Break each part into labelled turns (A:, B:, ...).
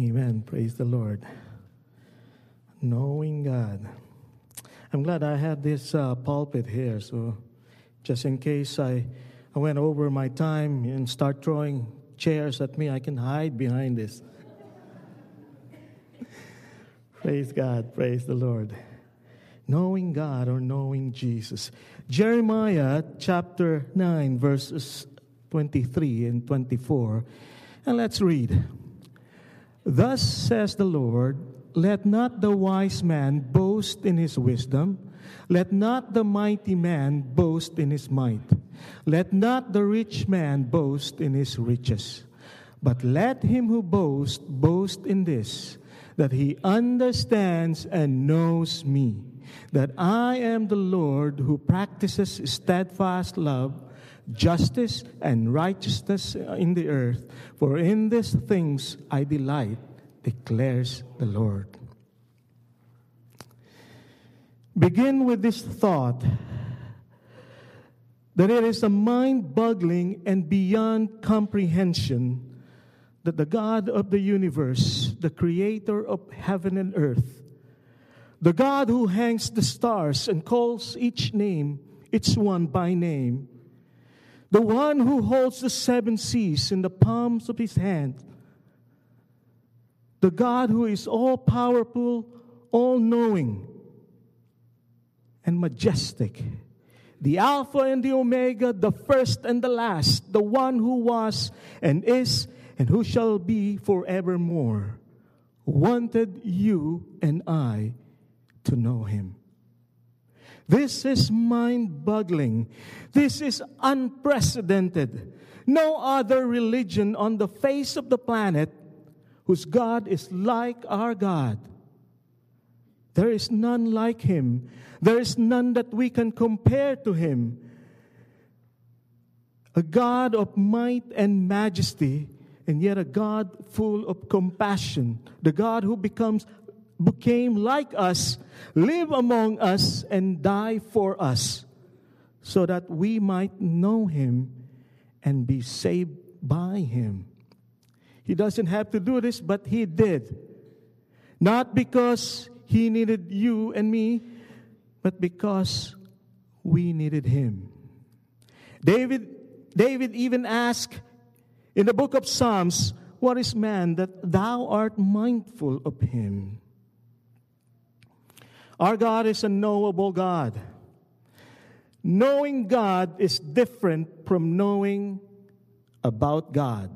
A: Amen. Praise the Lord. Knowing God. I'm glad I had this uh, pulpit here, so just in case I, I went over my time and start throwing chairs at me, I can hide behind this. praise God. Praise the Lord. Knowing God or knowing Jesus. Jeremiah chapter 9, verses 23 and 24. And let's read. Thus says the Lord Let not the wise man boast in his wisdom, let not the mighty man boast in his might, let not the rich man boast in his riches, but let him who boasts boast in this, that he understands and knows me, that I am the Lord who practices steadfast love justice and righteousness in the earth, for in these things I delight, declares the Lord. Begin with this thought that it is a mind boggling and beyond comprehension that the God of the universe, the creator of heaven and earth, the God who hangs the stars and calls each name, each one by name, the one who holds the seven seas in the palms of his hand, the God who is all powerful, all knowing, and majestic, the Alpha and the Omega, the first and the last, the one who was and is and who shall be forevermore, wanted you and I to know him. This is mind boggling. This is unprecedented. No other religion on the face of the planet whose God is like our God. There is none like him. There is none that we can compare to him. A God of might and majesty, and yet a God full of compassion. The God who becomes became like us, live among us, and die for us, so that we might know him and be saved by him. He doesn't have to do this, but he did. Not because he needed you and me, but because we needed him. David, David even asked in the book of Psalms, What is man that thou art mindful of him? Our God is a knowable God. Knowing God is different from knowing about God.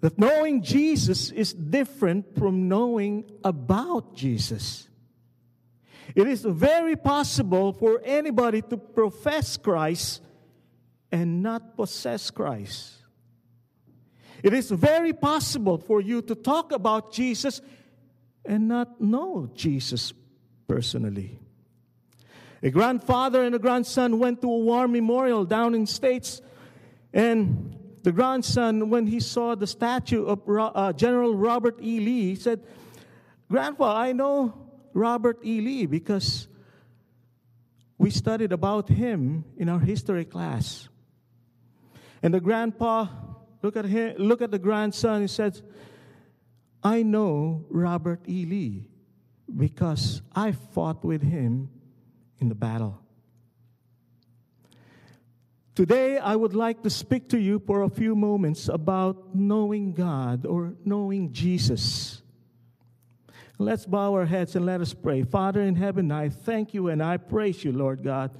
A: That knowing Jesus is different from knowing about Jesus. It is very possible for anybody to profess Christ and not possess Christ. It is very possible for you to talk about Jesus and not know Jesus personally. A grandfather and a grandson went to a war memorial down in States, and the grandson, when he saw the statue of uh, General Robert E. Lee, he said, Grandpa, I know Robert E. Lee because we studied about him in our history class. And the grandpa look at him, look at the grandson, he said, I know Robert E. Lee because I fought with him in the battle. Today, I would like to speak to you for a few moments about knowing God or knowing Jesus. Let's bow our heads and let us pray. Father in heaven, I thank you and I praise you, Lord God,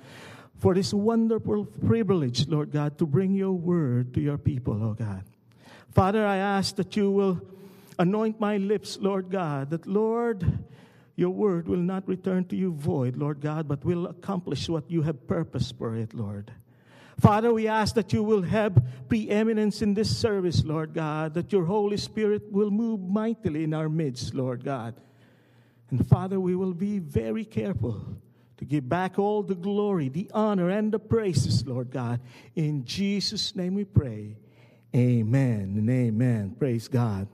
A: for this wonderful privilege, Lord God, to bring your word to your people, oh God. Father, I ask that you will Anoint my lips, Lord God, that, Lord, your word will not return to you void, Lord God, but will accomplish what you have purposed for it, Lord. Father, we ask that you will have preeminence in this service, Lord God, that your Holy Spirit will move mightily in our midst, Lord God. And Father, we will be very careful to give back all the glory, the honor, and the praises, Lord God. In Jesus' name we pray. Amen and amen. Praise God.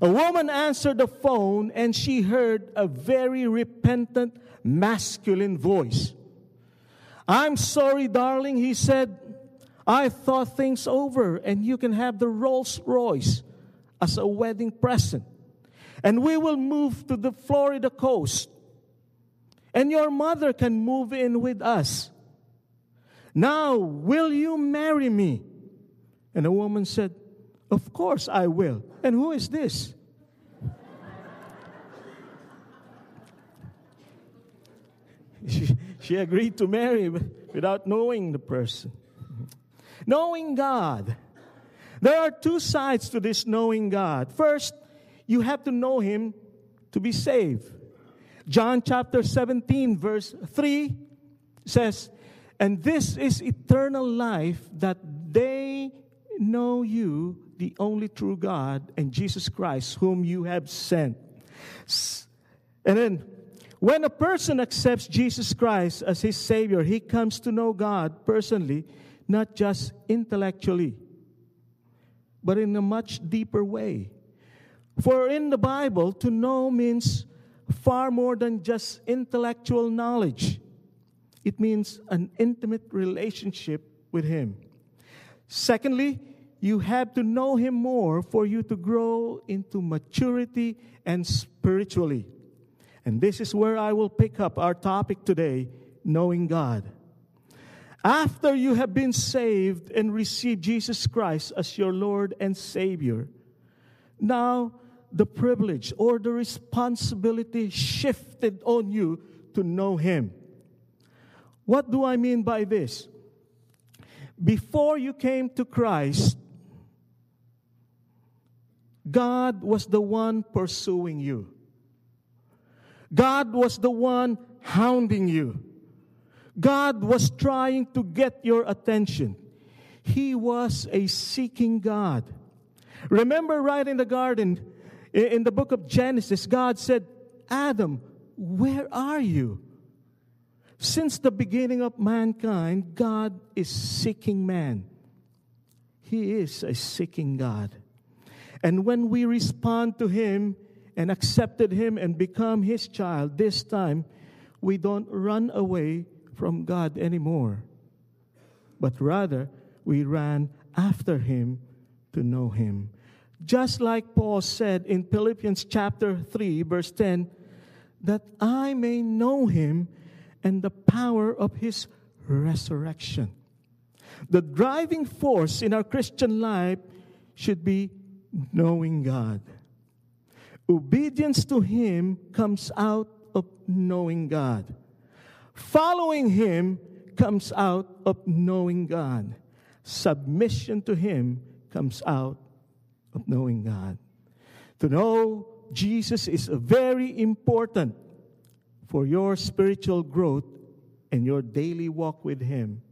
A: A woman answered the phone and she heard a very repentant masculine voice. I'm sorry, darling, he said. I thought things over and you can have the Rolls Royce. as a wedding present. And we will move to the Florida coast. And your mother can move in with us. Now, will you marry me? And the woman said, Of course I will. And who is this? she, she agreed to marry without knowing the person. Knowing God. There are two sides to this knowing God. First, you have to know Him to be saved. John chapter 17, verse 3 says, And this is eternal life, that they know you, the only true God, and Jesus Christ, whom you have sent. And then, when a person accepts Jesus Christ as his Savior, he comes to know God personally, not just intellectually, but in a much deeper way. For in the Bible, to know means far more than just intellectual knowledge, it means an intimate relationship with Him. Secondly, you have to know Him more for you to grow into maturity and spiritually. And this is where I will pick up our topic today knowing God. After you have been saved and received Jesus Christ as your Lord and Savior, now the privilege or the responsibility shifted on you to know Him. What do I mean by this? Before you came to Christ, God was the one pursuing you. God was the one hounding you. God was trying to get your attention. He was a seeking God. Remember, right in the garden, in the book of Genesis, God said, Adam, where are you? Since the beginning of mankind, God is seeking man. He is a seeking God. And when we respond to Him and accepted Him and become His child, this time we don't run away from God anymore, but rather we ran after Him to know Him. Just like Paul said in Philippians chapter 3, verse 10, that I may know Him and the power of His resurrection. The driving force in our Christian life should be knowing God. Obedience to Him comes out of knowing God. Following Him comes out of knowing God. Submission to Him comes out of knowing God. To know Jesus is very important for your spiritual growth and your daily walk with Him.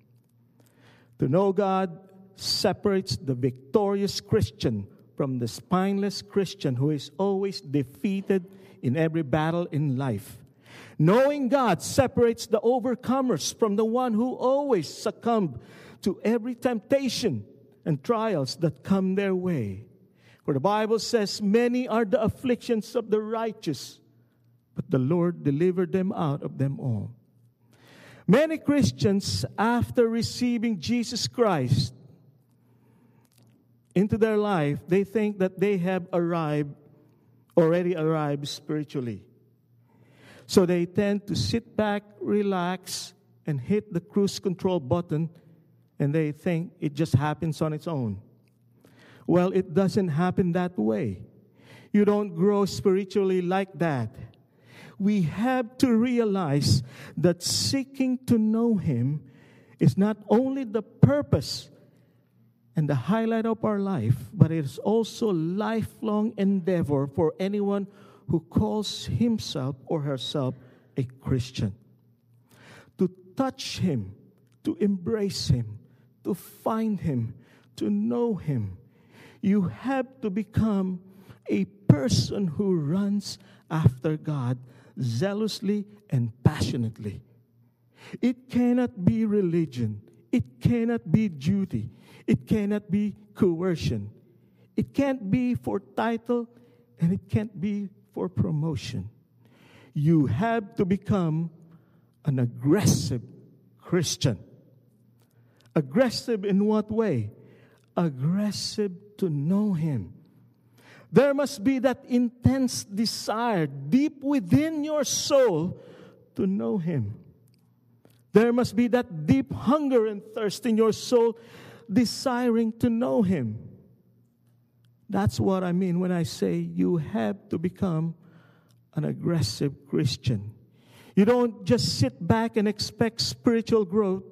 A: To know God separates the victorious Christian from the spineless Christian who is always defeated in every battle in life. Knowing God separates the overcomers from the one who always succumbed to every temptation and trials that come their way. For the Bible says, Many are the afflictions of the righteous, but the Lord delivered them out of them all. Many Christians, after receiving Jesus Christ into their life, they think that they have arrived, already arrived spiritually. So they tend to sit back, relax, and hit the cruise control button, and they think it just happens on its own. Well, it doesn't happen that way. You don't grow spiritually like that. We have to realize that seeking to know Him is not only the purpose and the highlight of our life, but it is also lifelong endeavor for anyone who calls himself or herself a Christian. To touch Him, to embrace Him, to find Him, to know Him, you have to become a person who runs after God zealously and passionately. It cannot be religion, it cannot be duty, it cannot be coercion, it can't be for title, and it can't be for promotion. You have to become an aggressive Christian. Aggressive in what way? Aggressive to know Him. There must be that intense desire deep within your soul to know Him. There must be that deep hunger and thirst in your soul desiring to know Him. That's what I mean when I say you have to become an aggressive Christian. You don't just sit back and expect spiritual growth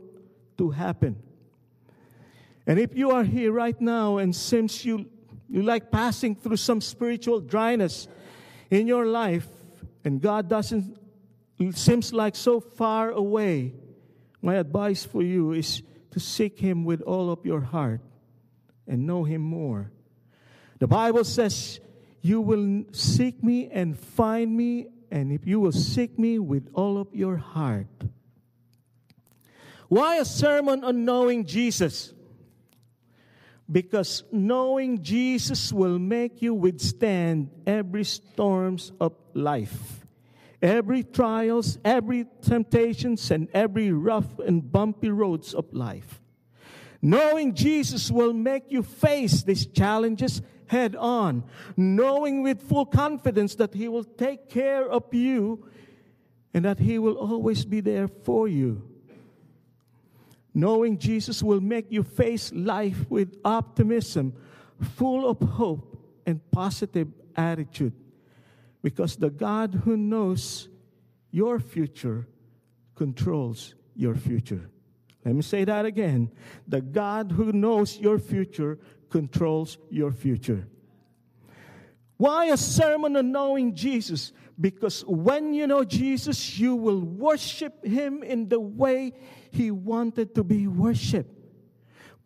A: to happen. And if you are here right now and seems you you like passing through some spiritual dryness in your life and God doesn't seems like so far away, my advice for you is to seek him with all of your heart and know him more. The Bible says, You will seek me and find me, and if you will seek me with all of your heart. Why a sermon on knowing Jesus? Because knowing Jesus will make you withstand every storms of life. Every trials, every temptations, and every rough and bumpy roads of life. Knowing Jesus will make you face these challenges head on, knowing with full confidence that He will take care of you and that He will always be there for you. Knowing Jesus will make you face life with optimism, full of hope and positive attitude. Because the God who knows your future controls your future. Let me say that again. The God who knows your future controls your future. Why a sermon on knowing Jesus? Because when you know Jesus, you will worship Him in the way He wanted to be worshiped.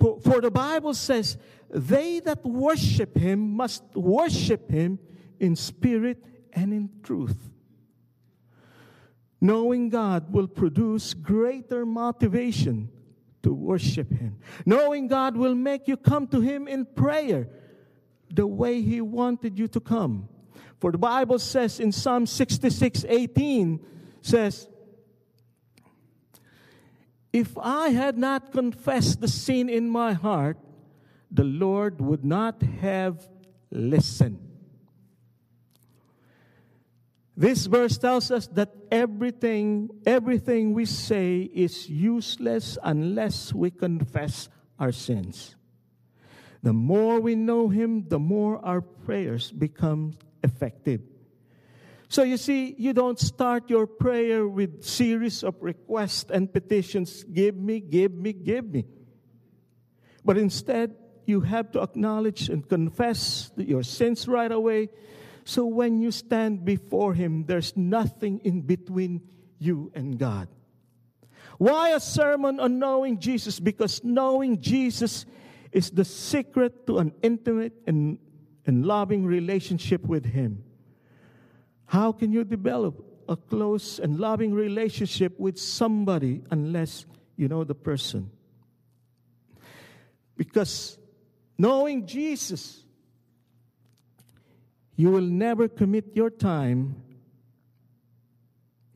A: For the Bible says, they that worship Him must worship Him in spirit and in truth. Knowing God will produce greater motivation to worship Him. Knowing God will make you come to Him in prayer the way He wanted you to come. For the Bible says in Psalm 66 18, says, If I had not confessed the sin in my heart, the Lord would not have listened. This verse tells us that everything, everything we say is useless unless we confess our sins. The more we know Him, the more our prayers become effective. So you see, you don't start your prayer with series of requests and petitions, give me, give me, give me. But instead, you have to acknowledge and confess your sins right away so when you stand before Him, there's nothing in between you and God. Why a sermon on knowing Jesus? Because knowing Jesus is the secret to an intimate and, and loving relationship with Him. How can you develop a close and loving relationship with somebody unless you know the person? Because knowing Jesus you will never commit your time,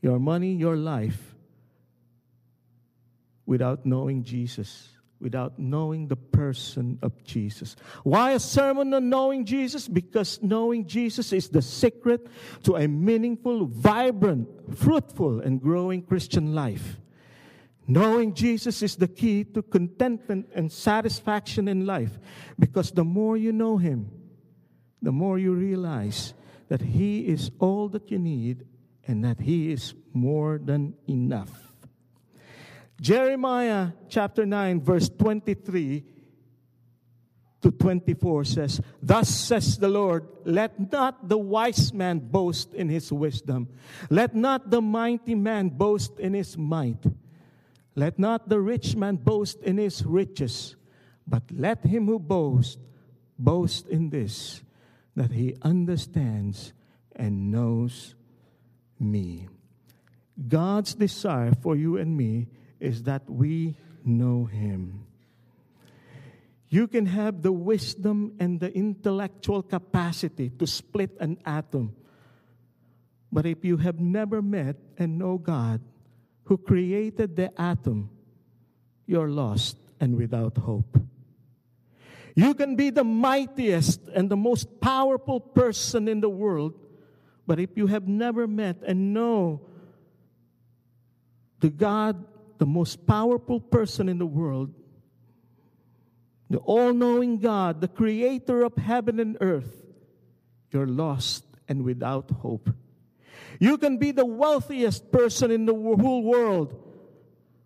A: your money, your life without knowing Jesus, without knowing the person of Jesus. Why a sermon on knowing Jesus? Because knowing Jesus is the secret to a meaningful, vibrant, fruitful, and growing Christian life. Knowing Jesus is the key to contentment and satisfaction in life because the more you know Him, the more you realize that He is all that you need and that He is more than enough. Jeremiah chapter 9, verse 23 to 24 says, Thus says the Lord, let not the wise man boast in his wisdom, let not the mighty man boast in his might, let not the rich man boast in his riches, but let him who boasts boast in this that He understands and knows me. God's desire for you and me is that we know Him. You can have the wisdom and the intellectual capacity to split an atom. But if you have never met and know God, who created the atom, you're lost and without hope. You can be the mightiest and the most powerful person in the world, but if you have never met and know the God, the most powerful person in the world, the all knowing God, the creator of heaven and earth, you're lost and without hope. You can be the wealthiest person in the whole world,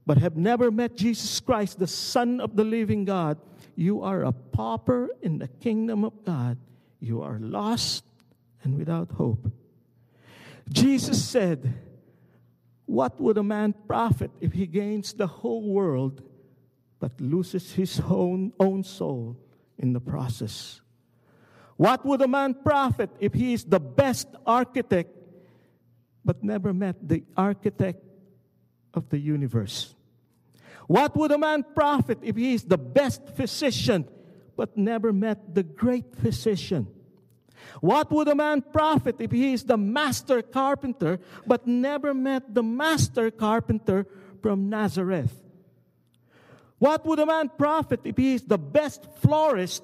A: but have never met Jesus Christ, the Son of the living God. You are a pauper in the kingdom of God. You are lost and without hope. Jesus said, What would a man profit if he gains the whole world but loses his own, own soul in the process? What would a man profit if he is the best architect but never met the architect of the universe? What would a man profit if he is the best physician but never met the great physician? What would a man profit if he is the master carpenter but never met the master carpenter from Nazareth? What would a man profit if he is the best florist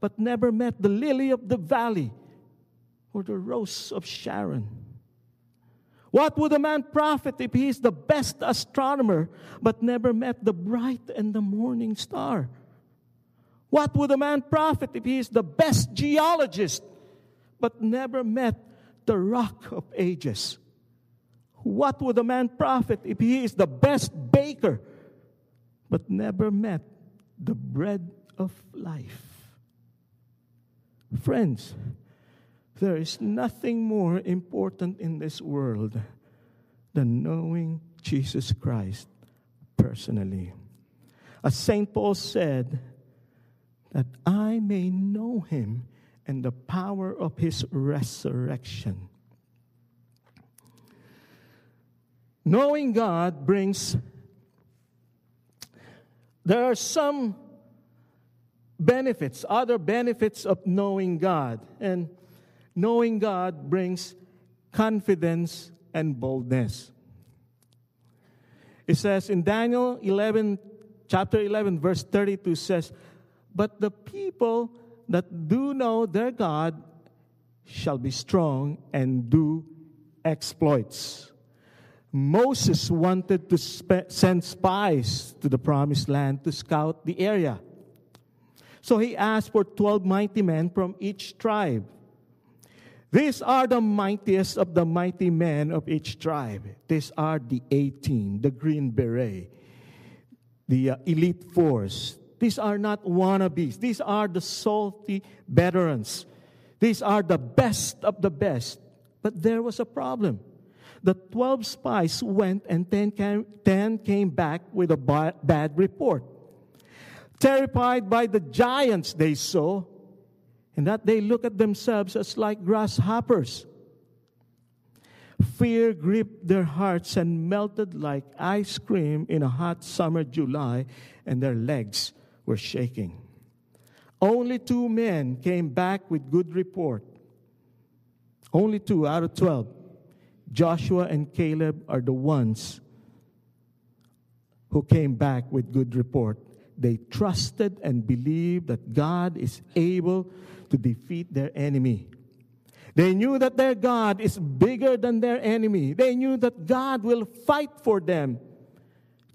A: but never met the lily of the valley or the rose of Sharon? What would a man profit if he is the best astronomer but never met the bright and the morning star? What would a man profit if he is the best geologist but never met the rock of ages? What would a man profit if he is the best baker but never met the bread of life. Friends, there is nothing more important in this world than knowing Jesus Christ personally. As St. Paul said, that I may know him and the power of his resurrection. Knowing God brings there are some benefits, other benefits of knowing God. And knowing God brings confidence and boldness. It says in Daniel 11, chapter 11, verse 32 says, But the people that do know their God shall be strong and do exploits. Moses wanted to spe- send spies to the promised land to scout the area. So he asked for 12 mighty men from each tribe. These are the mightiest of the mighty men of each tribe. These are the 18, the Green Beret, the uh, elite force. These are not wannabes. These are the salty veterans. These are the best of the best. But there was a problem. The 12 spies went and 10 came, 10 came back with a bad report. Terrified by the giants they saw, and that they look at themselves as like grasshoppers. Fear gripped their hearts and melted like ice cream in a hot summer July, and their legs were shaking. Only two men came back with good report. Only two out of 12. Joshua and Caleb are the ones who came back with good report. They trusted and believed that God is able to defeat their enemy. They knew that their God is bigger than their enemy. They knew that God will fight for them.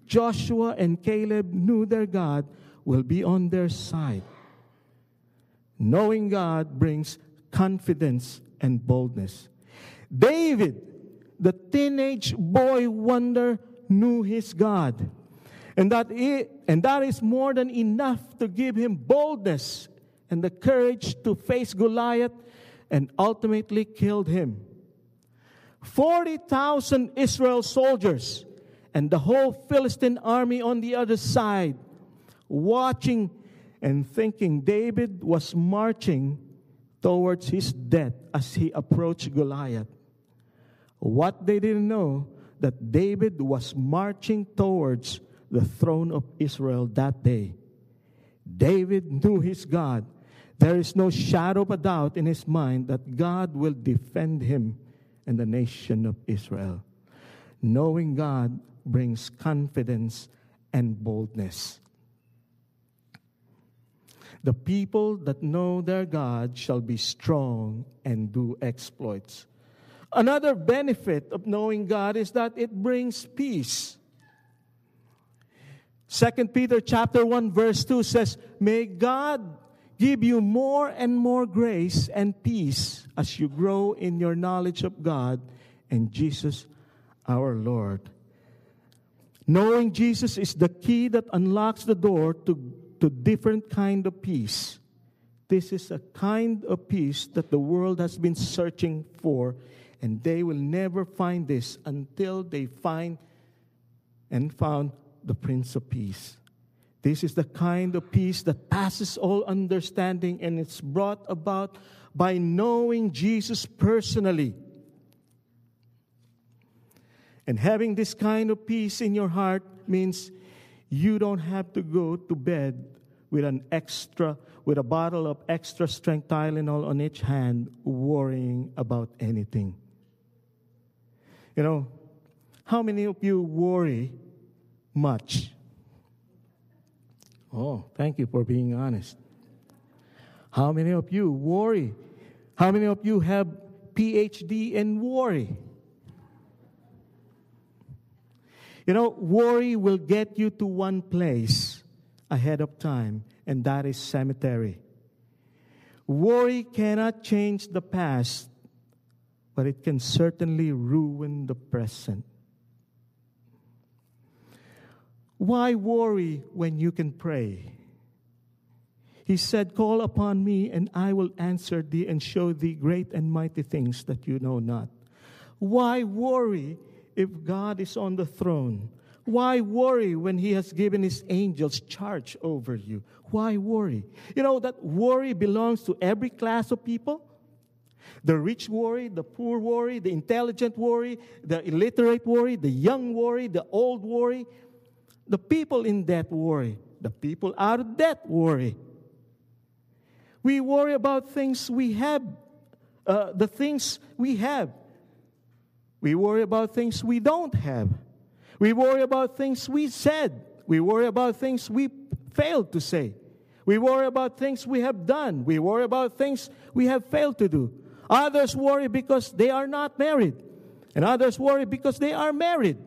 A: Joshua and Caleb knew their God will be on their side. Knowing God brings confidence and boldness. David the teenage boy wonder knew his God. And that, it, and that is more than enough to give him boldness and the courage to face Goliath and ultimately killed him. 40,000 Israel soldiers and the whole Philistine army on the other side, watching and thinking David was marching towards his death as he approached Goliath. What they didn't know that David was marching towards the throne of Israel that day. David knew his God. There is no shadow of a doubt in his mind that God will defend him and the nation of Israel. Knowing God brings confidence and boldness. The people that know their God shall be strong and do exploits. Another benefit of knowing God is that it brings peace. 2 Peter chapter 1 verse 2 says, "May God give you more and more grace and peace as you grow in your knowledge of God and Jesus our Lord." Knowing Jesus is the key that unlocks the door to, to different kind of peace. This is a kind of peace that the world has been searching for, and they will never find this until they find and found the Prince of Peace. This is the kind of peace that passes all understanding, and it's brought about by knowing Jesus personally. And having this kind of peace in your heart means you don't have to go to bed with an extra, with a bottle of extra strength Tylenol on each hand, worrying about anything. You know, how many of you worry much? Oh, thank you for being honest. How many of you worry? How many of you have PhD in worry? You know, worry will get you to one place ahead of time, and that is cemetery. Worry cannot change the past, but it can certainly ruin the present. Why worry when you can pray? He said, Call upon me, and I will answer thee and show thee great and mighty things that you know not. Why worry if God is on the throne? Why worry when He has given His angels charge over you? Why worry? You know that worry belongs to every class of people. The rich worry, the poor worry, the intelligent worry, the illiterate worry, the young worry, the old worry. The people in debt worry. The people out of debt worry. We worry about things we have, uh, the things we have. We worry about things we don't have. We worry about things we said. We worry about things we failed to say. We worry about things we have done. We worry about things we have failed to do. Others worry because they are not married. And others worry because they are married.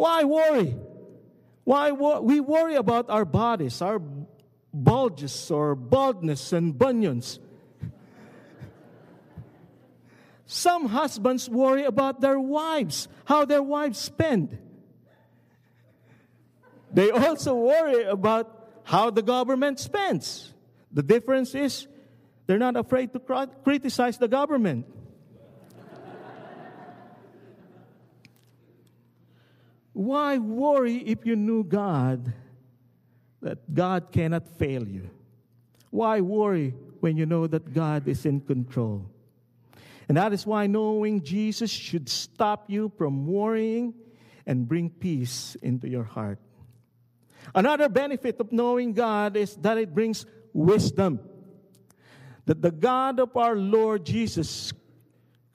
A: Why worry? Why wor- we worry about our bodies, our bulges or baldness and bunions. Some husbands worry about their wives, how their wives spend. They also worry about how the government spends. The difference is they're not afraid to criticize the government. Why worry if you knew God that God cannot fail you? Why worry when you know that God is in control? And that is why knowing Jesus should stop you from worrying and bring peace into your heart. Another benefit of knowing God is that it brings wisdom. That the God of our Lord Jesus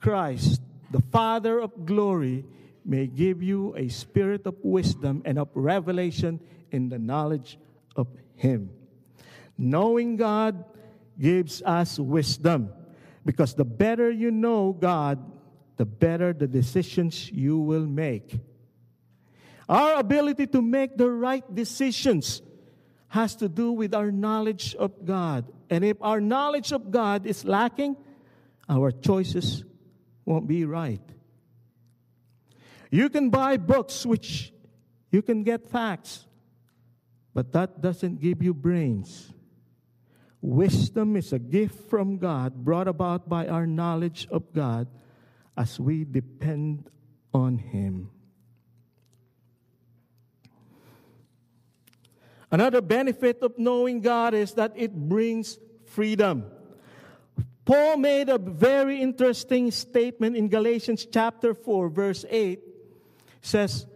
A: Christ, the Father of glory, may give you a spirit of wisdom and of revelation in the knowledge of Him. Knowing God gives us wisdom because the better you know God, the better the decisions you will make. Our ability to make the right decisions has to do with our knowledge of God. And if our knowledge of God is lacking, our choices won't be right. You can buy books which you can get facts, but that doesn't give you brains. Wisdom is a gift from God brought about by our knowledge of God as we depend on Him. Another benefit of knowing God is that it brings freedom. Paul made a very interesting statement in Galatians chapter 4 verse 8 says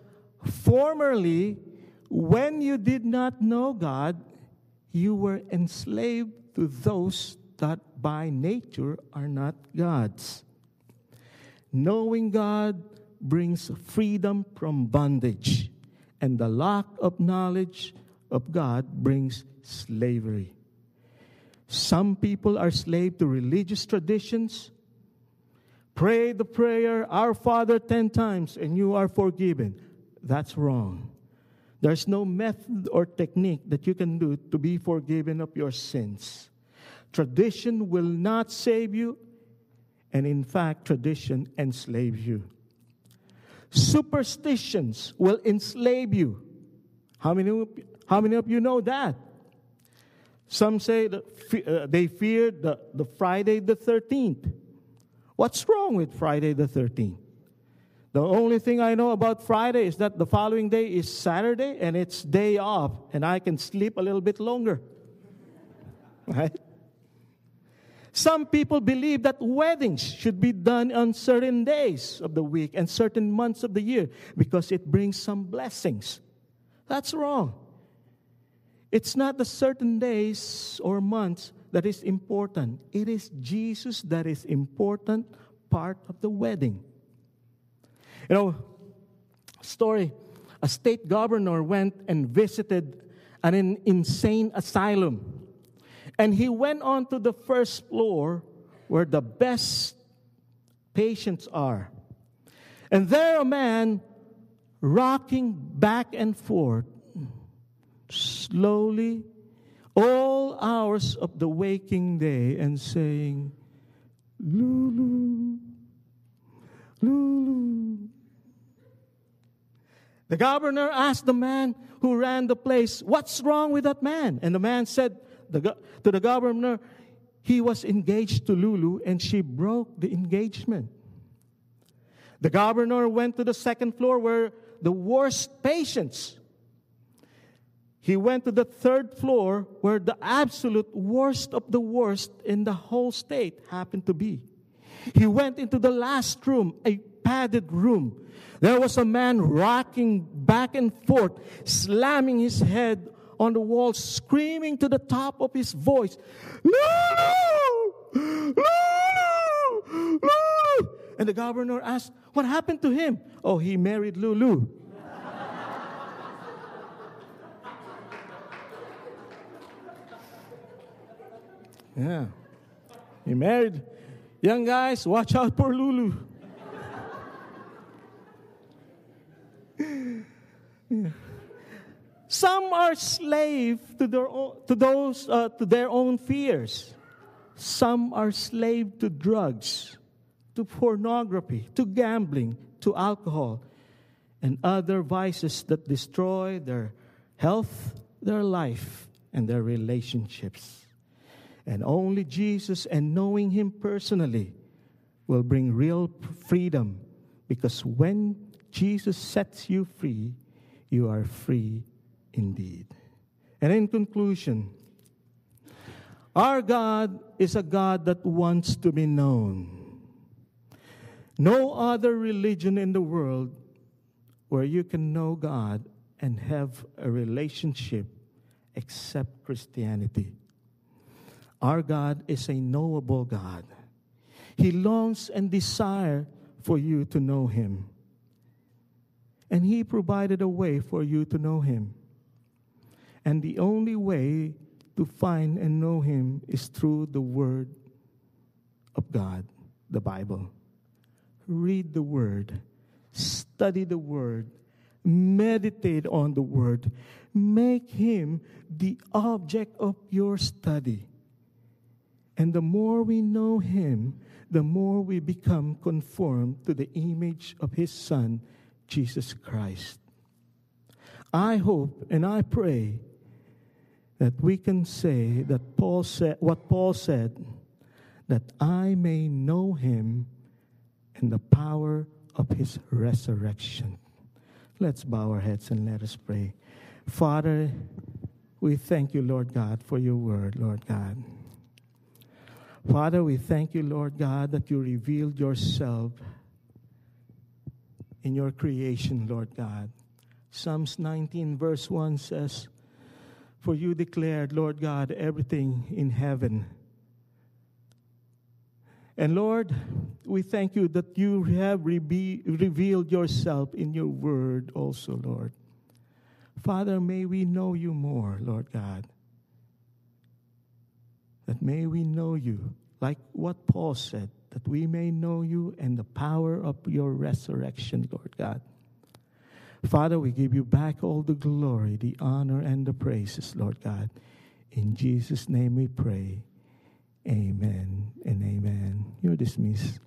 A: formerly when you did not know God you were enslaved to those that by nature are not God's. Knowing God brings freedom from bondage and the lack of knowledge of God brings slavery. Some people are slave to religious traditions. Pray the prayer, Our Father, 10 times, and you are forgiven. That's wrong. There's no method or technique that you can do to be forgiven of your sins. Tradition will not save you, and in fact, tradition enslaves you. Superstitions will enslave you. How many, how many of you know that? Some say that uh, they fear the, the Friday the 13th. What's wrong with Friday the 13th? The only thing I know about Friday is that the following day is Saturday and it's day off and I can sleep a little bit longer. Right? Some people believe that weddings should be done on certain days of the week and certain months of the year because it brings some blessings. That's wrong. It's not the certain days or months that is important. It is Jesus that is important part of the wedding. You know, story a state governor went and visited an insane asylum. And he went on to the first floor where the best patients are. And there a man rocking back and forth slowly all hours of the waking day and saying, Lulu, Lulu. The governor asked the man who ran the place, What's wrong with that man? And the man said to the governor, He was engaged to Lulu and she broke the engagement. The governor went to the second floor where the worst patients he went to the third floor where the absolute worst of the worst in the whole state happened to be. He went into the last room, a padded room. There was a man rocking back and forth, slamming his head on the wall, screaming to the top of his voice, Lulu! Lulu! Lulu! And the governor asked, What happened to him? Oh, he married Lulu. Yeah. You married? Young guys, watch out for Lulu. Some are slave to their own, to those uh, to their own fears. Some are slave to drugs, to pornography, to gambling, to alcohol, and other vices that destroy their health, their life, and their relationships. And only Jesus and knowing Him personally will bring real freedom because when Jesus sets you free, you are free indeed. And in conclusion, our God is a God that wants to be known. No other religion in the world where you can know God and have a relationship except Christianity. Our God is a knowable God. He longs and desires for you to know Him. And He provided a way for you to know Him. And the only way to find and know Him is through the Word of God, the Bible. Read the Word, study the Word, meditate on the Word, make Him the object of your study. And the more we know Him, the more we become conformed to the image of His Son, Jesus Christ. I hope and I pray that we can say that Paul said what Paul said that I may know him and the power of his resurrection. Let's bow our heads and let us pray. Father, we thank you, Lord God, for your word, Lord God. Father, we thank you, Lord God, that you revealed yourself in your creation, Lord God. Psalms 19, verse 1 says, For you declared, Lord God, everything in heaven. And Lord, we thank you that you have rebe- revealed yourself in your word also, Lord. Father, may we know you more, Lord God. That may we know you, like what Paul said, that we may know you and the power of your resurrection, Lord God. Father, we give you back all the glory, the honor, and the praises, Lord God. In Jesus' name we pray. Amen and amen. You're dismissed.